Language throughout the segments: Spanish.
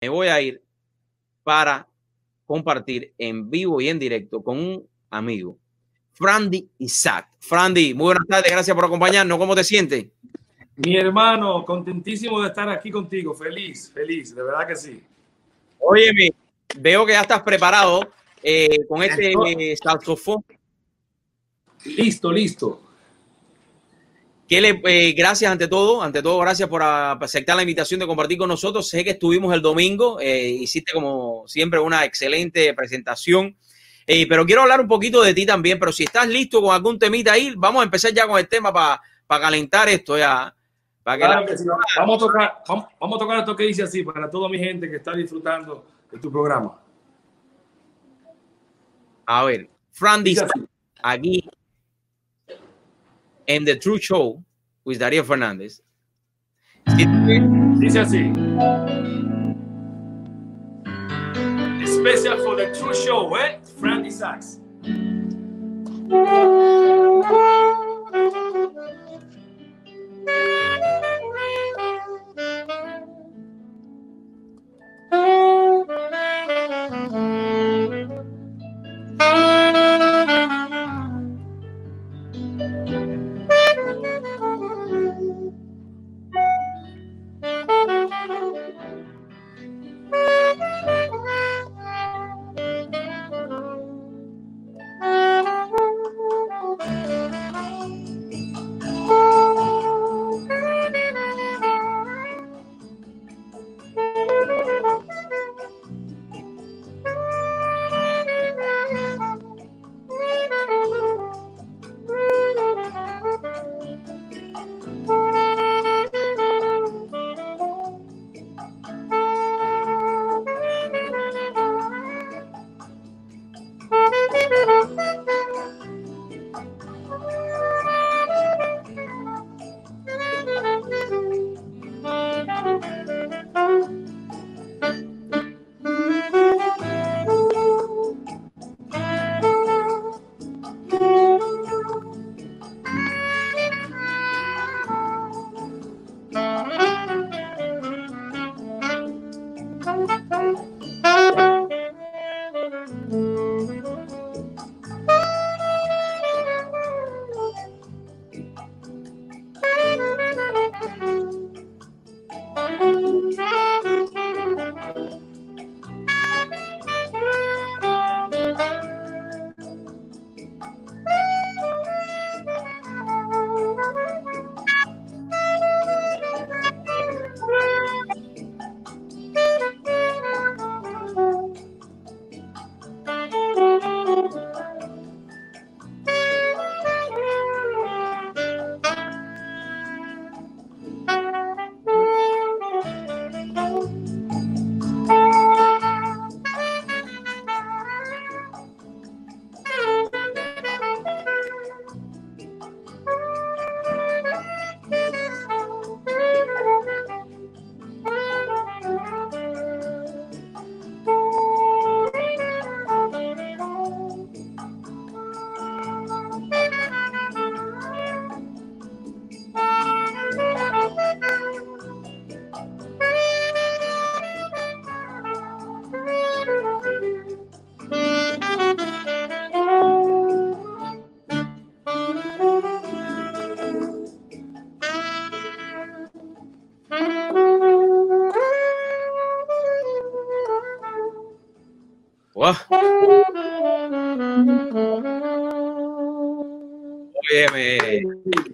me voy a ir para compartir en vivo y en directo con un amigo, Frandy Isaac. Frandy, muy buenas tardes, gracias por acompañarnos. ¿Cómo te sientes? Mi hermano, contentísimo de estar aquí contigo, feliz, feliz, de verdad que sí. Óyeme, veo que ya estás preparado eh, con este saxofón. Listo, listo. Que le, eh, gracias ante todo, ante todo, gracias por aceptar la invitación de compartir con nosotros. Sé que estuvimos el domingo, eh, hiciste como siempre una excelente presentación, eh, pero quiero hablar un poquito de ti también, pero si estás listo con algún temita ahí, vamos a empezar ya con el tema para calentar esto ya. Para que vamos, a tocar, vamos, a tocar esto que dice así para toda mi gente que está disfrutando de tu programa. A ver, Fran dice aquí en The True Show with Darío Fernández. Dice así. Special for The True Show, eh? Frandy Sachs.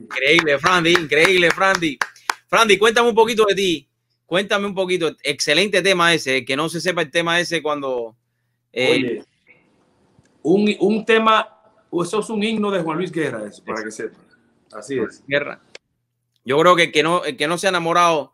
Increíble, Frandy, increíble, Frandy. Frandy, cuéntame un poquito de ti. Cuéntame un poquito. Excelente tema ese. Que no se sepa el tema ese cuando. Eh, un, un, tema, eso es un himno de Juan Luis Guerra, eso, para que sepa. Así es. Guerra. Yo creo que el que no, que no se ha enamorado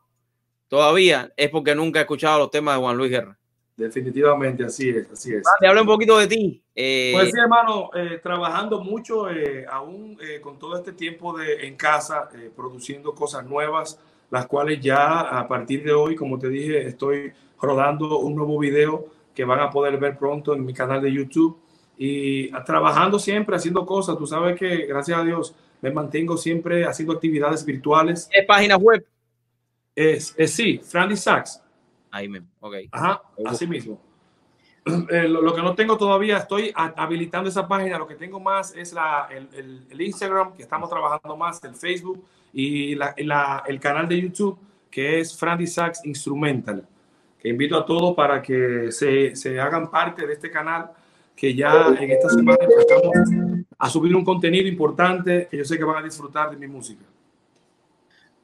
todavía es porque nunca ha escuchado los temas de Juan Luis Guerra. Definitivamente, así es, así es. Te habla un poquito de ti. Eh, pues sí, hermano, eh, trabajando mucho, eh, aún con todo este tiempo de, en casa, produciendo cosas nuevas, las cuales ya a partir de hoy, como te dije, estoy rodando un nuevo video que van a poder ver pronto en mi canal de YouTube. Y trabajando siempre, haciendo cosas. Tú sabes que, gracias a Dios, me mantengo siempre haciendo actividades virtuales. ¿Es página web? Es, es sí, Frandy Sachs Ahí mismo, ok. Ajá, así mismo. Eh, lo, que no tengo todavía, estoy habilitando esa página. Lo que tengo más es la, el, el, Instagram, que estamos trabajando más, el Facebook y la, la, el canal de YouTube, que es Frandy Sax Instrumental. Que invito a todos para que se, se hagan parte de este canal, que ya en esta semana empezamos a subir un contenido importante que yo sé que van a disfrutar de mi música.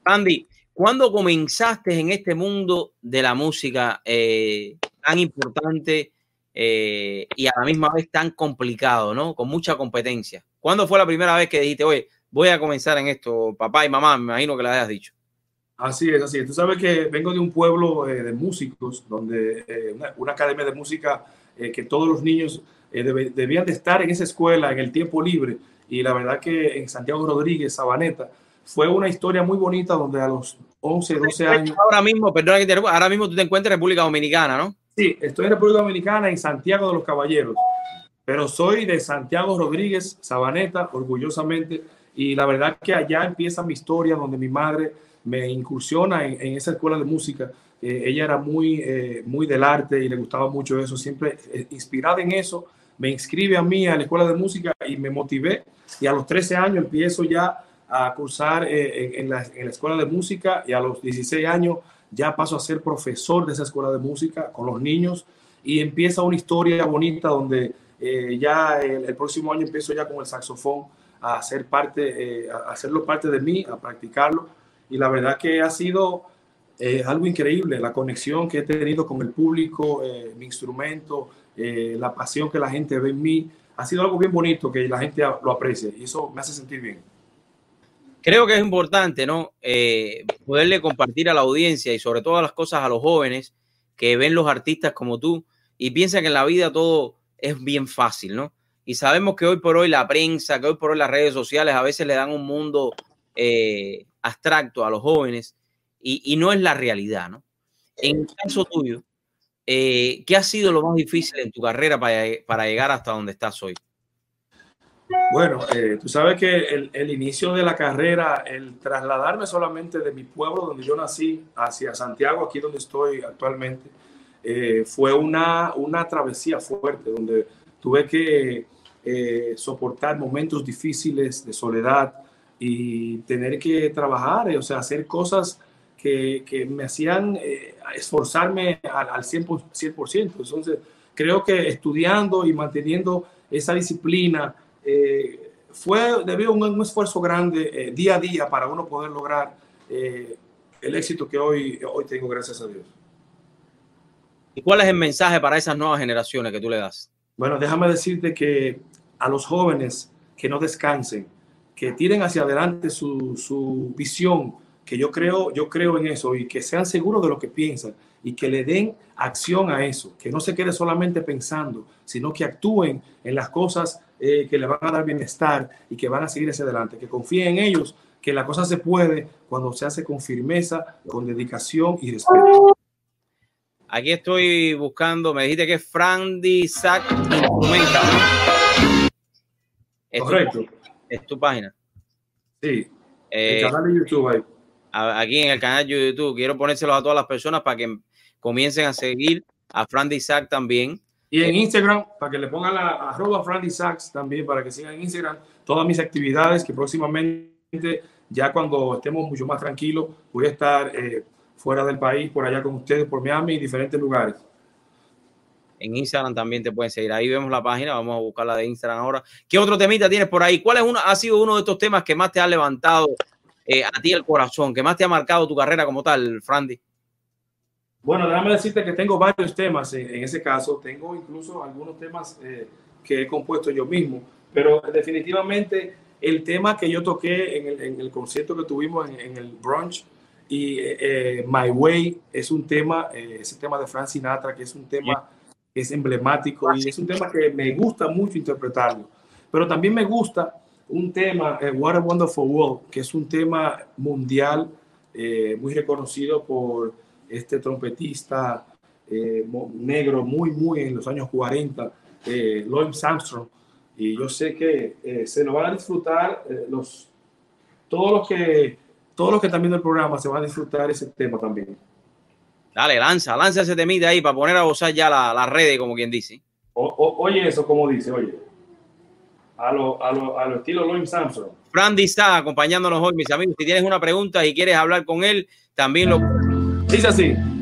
Andy, ¿cuándo comenzaste en este mundo de la música eh, tan importante eh, y a la misma vez tan complicado, ¿no? Con mucha competencia. ¿Cuándo fue la primera vez que dijiste, oye, voy a comenzar en esto, papá y mamá? Me imagino que lo hayas dicho. Así es, así es. Tú sabes que vengo de un pueblo eh, de músicos, donde una, academia de música que todos los niños debían de estar en esa escuela en el tiempo libre. Y la verdad que en Santiago Rodríguez, Sabaneta, fue una historia muy bonita donde a los 11, 12 años... Ahora mismo, perdón, ahora mismo tú te encuentras en República Dominicana, ¿no? Sí, estoy en República Dominicana, en Santiago de los Caballeros, pero soy de Santiago Rodríguez, Sabaneta, orgullosamente, y la verdad que allá empieza mi historia donde mi madre me incursiona en, esa escuela de música. Eh, ella era muy, eh, muy del arte y le gustaba mucho eso, siempre eh, inspirada en eso, me inscribe a mí a la escuela de música y me motivé, y a los 13 años empiezo ya a cursar eh, en, la, escuela de música y a los 16 años ya paso a ser profesor de esa escuela de música con los niños y empieza una historia bonita donde eh, ya el, próximo año empiezo ya con el saxofón a hacer parte, eh, a hacerlo parte de mí, a practicarlo. Y la verdad que ha sido algo increíble la conexión que he tenido con el público, mi instrumento, la pasión que la gente ve en mí, ha sido algo bien bonito que la gente lo aprecie y eso me hace sentir bien creo que es importante, ¿no? Eh, poderle compartir a la audiencia y sobre todas las cosas a los jóvenes que ven los artistas como tú y piensan que en la vida todo es bien fácil, ¿no? Y sabemos que hoy por hoy la prensa, que hoy por hoy las redes sociales a veces le dan un mundo eh, abstracto a los jóvenes y, no es la realidad, ¿no? En el caso tuyo, eh, ¿qué ha sido lo más difícil en tu carrera para, para llegar hasta donde estás hoy? Bueno, eh, tú sabes que el, inicio de la carrera, el trasladarme solamente de mi pueblo donde yo nací hacia Santiago, aquí donde estoy actualmente, eh, fue una, una travesía fuerte donde tuve que eh, soportar momentos difíciles de soledad y tener que trabajar, o sea, hacer cosas que, que me hacían esforzarme al, al 100%, 100%. Entonces, creo que estudiando y manteniendo esa disciplina, eh, fue debido a un, esfuerzo grande eh, día a día para uno poder lograr eh, el éxito que hoy, hoy tengo, gracias a Dios. ¿Y cuál es el mensaje para esas nuevas generaciones que tú le das? Bueno, déjame decirte que a los jóvenes que no descansen, que tiren hacia adelante su, su visión, que yo creo, yo creo en eso y que sean seguros de lo que piensan y que le den acción a eso, que no se quede solamente pensando, sino que actúen en las cosas eh, que le van a dar bienestar y que van a seguir hacia adelante, que confíen en ellos, que la cosa se puede cuando se hace con firmeza, con dedicación y respeto. Aquí estoy buscando, me dijiste que es Frandy Sack Correcto. es tu página. Sí. el eh, canal de YouTube Aquí en el canal de YouTube. Quiero ponérselo a todas las personas para que comiencen a seguir a Frandy Sack también. Y en Instagram, para que le pongan la arroba Frandy Sachs también, para que sigan en Instagram todas mis actividades que próximamente, ya cuando estemos mucho más tranquilos, voy a estar eh, fuera del país, por allá con ustedes, por Miami y diferentes lugares. En Instagram también te pueden seguir. Ahí vemos la página, vamos a buscar la de Instagram ahora. ¿Qué otro temita tienes por ahí? ¿Cuál es uno, ha sido uno de estos temas que más te ha levantado eh, a ti el corazón, que más te ha marcado tu carrera como tal, Frandy? Bueno, déjame decirte que tengo varios temas en, ese caso. Tengo incluso algunos temas eh, que he compuesto yo mismo, pero definitivamente el tema que yo toqué en el, concierto que tuvimos en, el brunch y eh, eh, My Way es un tema, ese tema de Frank Sinatra, que es un tema que es emblemático y es un tema que me gusta mucho interpretarlo. Pero también me gusta un tema, What a Wonderful World, que es un tema mundial muy reconocido por este trompetista eh, negro muy, muy en los años 40, eh, Lloyd Armstrong. Y yo sé que eh, se lo van a disfrutar eh, los, todos los que todos los que están viendo el programa se van a disfrutar ese tema también. Dale, lanza, lanza ese temita ahí para poner a gozar ya las la redes, como quien dice. oye eso, como dice, oye. A lo, a lo, a lo estilo Louis Samson. Frandy está acompañándonos hoy, mis amigos. Si tienes una pregunta y quieres hablar con él, también lo... Dice así.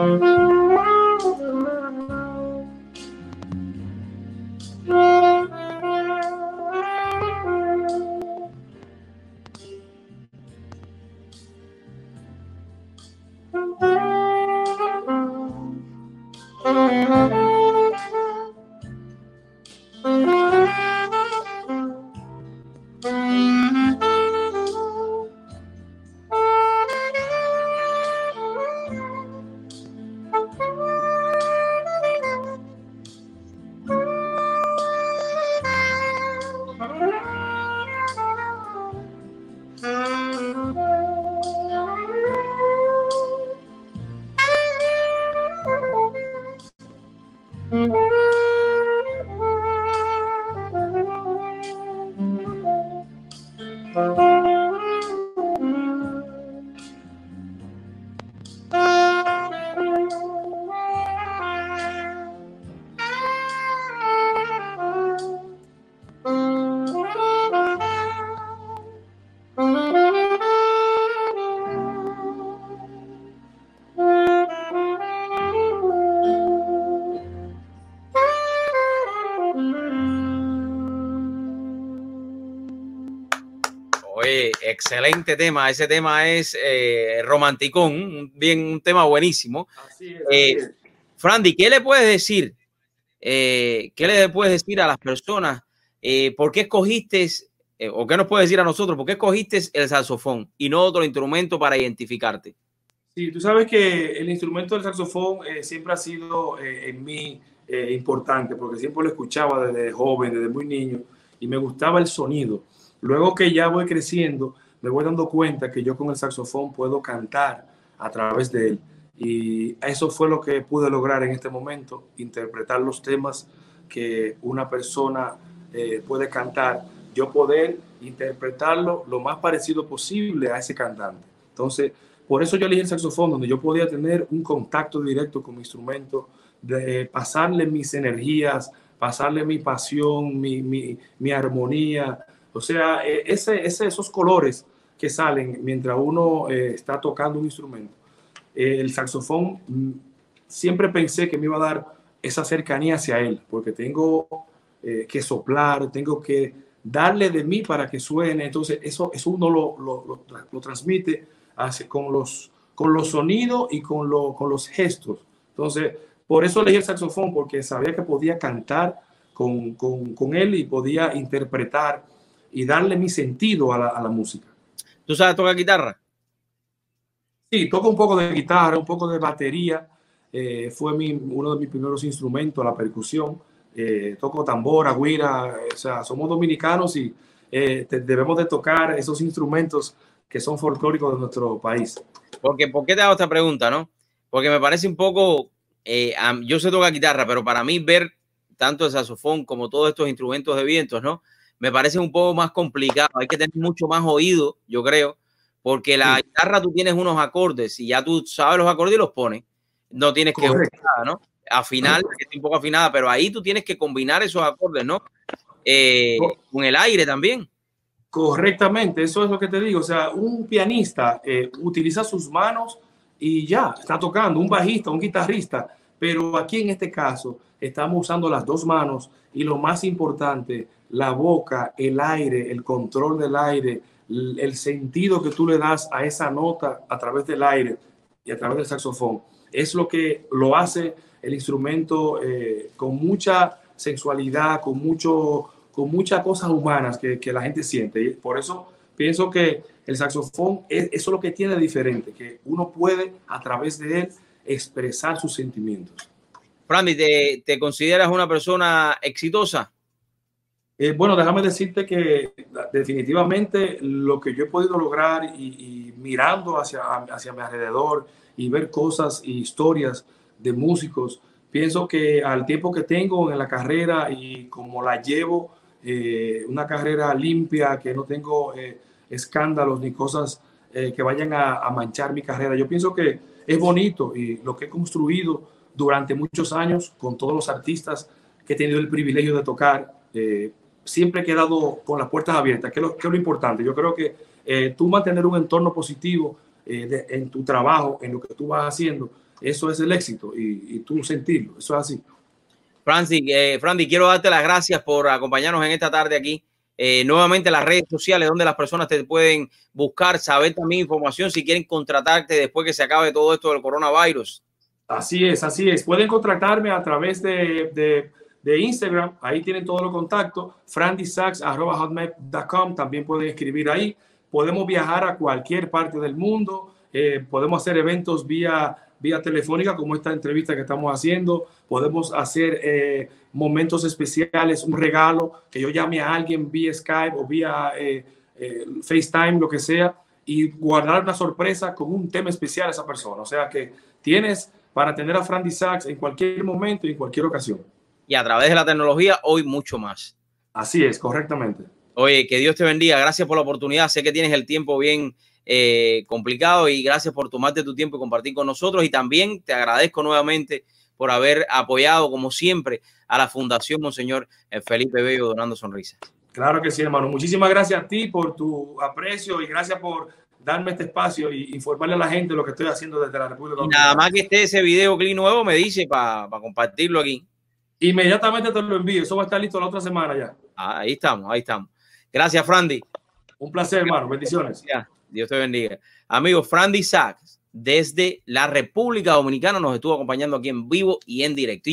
Música excelente tema. Ese tema es eh, romanticón, bien, un tema buenísimo. Así eh, Frandy, ¿qué le puedes decir? Eh, ¿Qué le puedes decir a las personas? Eh, ¿Por qué escogiste, o qué nos puedes decir a nosotros, por qué escogiste el saxofón y no otro instrumento para identificarte? Sí, tú sabes que el instrumento del saxofón siempre ha sido en mí importante, porque siempre lo escuchaba desde joven, desde muy niño, y me gustaba el sonido. Luego que ya voy creciendo, me voy dando cuenta que yo con el saxofón puedo cantar a través de él. Y eso fue lo que pude lograr en este momento, interpretar los temas que una persona eh, puede cantar, yo poder interpretarlo lo más parecido posible a ese cantante. Entonces, por eso yo elegí el saxofón, donde yo podía tener un contacto directo con mi instrumento, de pasarle mis energías, pasarle mi pasión, mi, mi, mi armonía, o sea, e, ese, esos colores que salen mientras uno eh, está tocando un instrumento. el saxofón, mm, siempre pensé que me iba a dar esa cercanía hacia él, porque tengo eh, que soplar, tengo que darle de mí para que suene. Entonces, eso, eso uno lo, lo, lo, transmite hace, con, los, con los sonidos y con, con los gestos. Entonces, por eso elegí el saxofón, porque sabía que podía cantar con, con, con él y podía interpretar y darle mi sentido a la, a la música. ¿Tú sabes tocar guitarra? Sí, toco un poco de guitarra, un poco de batería. Eh, fue mi, uno de mis primeros instrumentos, la percusión. Eh, toco tambora, guira, o sea, somos dominicanos y eh, debemos de tocar esos instrumentos que son folclóricos de nuestro país. Porque, ¿Por qué te hago esta pregunta, no? Porque me parece un poco, yo sé tocar guitarra, pero para mí ver tanto el saxofón como todos estos instrumentos de vientos, ¿no? Me parece un poco más complicado. Hay que tener mucho más oído, yo creo, porque la guitarra tú tienes unos acordes y ya tú sabes los acordes y los pones. No tienes que nada, ¿no? Afinar, que es un poco afinada, pero ahí tú tienes que combinar esos acordes, ¿no? Eh, con el aire también. Correctamente, eso es lo que te digo. O sea, un pianista eh, utiliza sus manos y ya está tocando, un bajista, un guitarrista, pero aquí en este caso estamos usando las dos manos y lo más importante, la boca, el aire, el control del aire, el sentido que tú le das a esa nota a través del aire y a través del saxofón. es lo que lo hace el instrumento eh, con mucha sensualidad, con, mucho, con muchas cosas humanas que, que, la gente siente. Y por eso pienso que el saxofón, es, eso es lo que tiene diferente, que uno puede a través de él expresar sus sentimientos. Frandy, ¿te, te consideras una persona exitosa? Eh, bueno, déjame decirte que definitivamente lo que yo he podido lograr y, y, mirando hacia, hacia mi alrededor y ver cosas y historias de músicos, pienso que al tiempo que tengo en la carrera y como la llevo, eh, una carrera limpia, que no tengo eh, escándalos ni cosas eh, que vayan a, a, manchar mi carrera, yo pienso que es bonito y lo que he construido durante muchos años con todos los artistas que he tenido el privilegio de tocar, eh, siempre he quedado con las puertas abiertas, que es lo, que es lo importante. Yo creo que eh, tú mantener un entorno positivo eh, de, en tu trabajo, en lo que tú vas haciendo, eso es el éxito y, y tú sentirlo, eso es así. Francis, eh, Frandy, quiero darte las gracias por acompañarnos en esta tarde aquí. Eh, nuevamente las redes sociales donde las personas te pueden buscar, saber también información si quieren contratarte después que se acabe todo esto del coronavirus. Así es, así es. Pueden contratarme a través de, de, de Instagram, ahí tienen todos los contactos, frandisax.com, también pueden escribir ahí. Podemos viajar a cualquier parte del mundo, eh, podemos hacer eventos vía, vía telefónica como esta entrevista que estamos haciendo, podemos hacer eh, momentos especiales, un regalo, que yo llame a alguien vía Skype o vía eh, FaceTime, lo que sea, y guardar una sorpresa con un tema especial a esa persona. O sea que tienes para tener a Frandy Sachs en cualquier momento y en cualquier ocasión. Y a través de la tecnología, hoy mucho más. Así es, correctamente. Oye, que Dios te bendiga. Gracias por la oportunidad. Sé que tienes el tiempo bien eh, complicado y gracias por tomarte tu tiempo y compartir con nosotros. Y también te agradezco nuevamente por haber apoyado, como siempre, a la Fundación Monseñor Felipe Bello Donando Sonrisas. Claro que sí, hermano. Muchísimas gracias a ti por tu aprecio y gracias por darme este espacio y informarle a la gente lo que estoy haciendo desde la República Dominicana. Nada más que esté ese video clip nuevo, me dice para pa compartirlo aquí. Inmediatamente te lo envío. Eso va a estar listo la otra semana ya. Ah, ahí estamos, ahí estamos. Gracias, Frandy. Un placer, hermano. Bendiciones. Dios te bendiga. Amigo, Frandy Sachs, desde la República Dominicana, nos estuvo acompañando aquí en vivo y en directo.